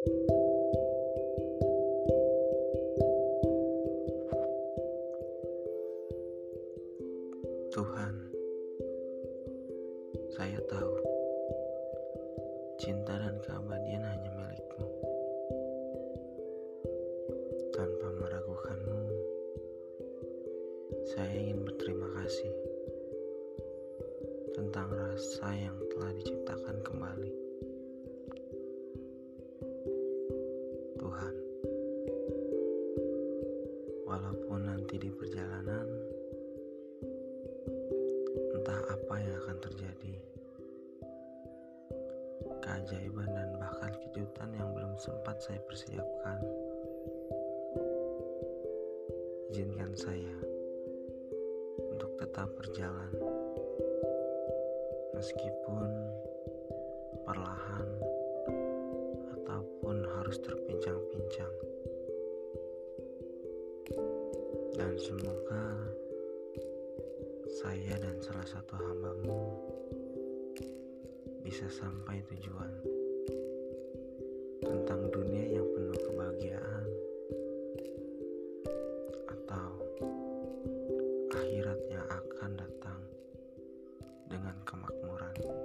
Tuhan, saya tahu cinta dan keabadian hanya milikmu. Tanpa meragukanmu, saya ingin berterima kasih tentang rasa yang telah diciptakan walaupun nanti di perjalanan entah apa yang akan terjadi, keajaiban dan bahkan kejutan yang belum sempat saya persiapkan. Izinkan saya untuk tetap berjalan meskipun perlahan ataupun harus terpincang-pincang. Dan semoga saya dan salah satu hambamu bisa sampai tujuan tentang dunia yang penuh kebahagiaan atau akhirat yang akan datang dengan kemakmuran.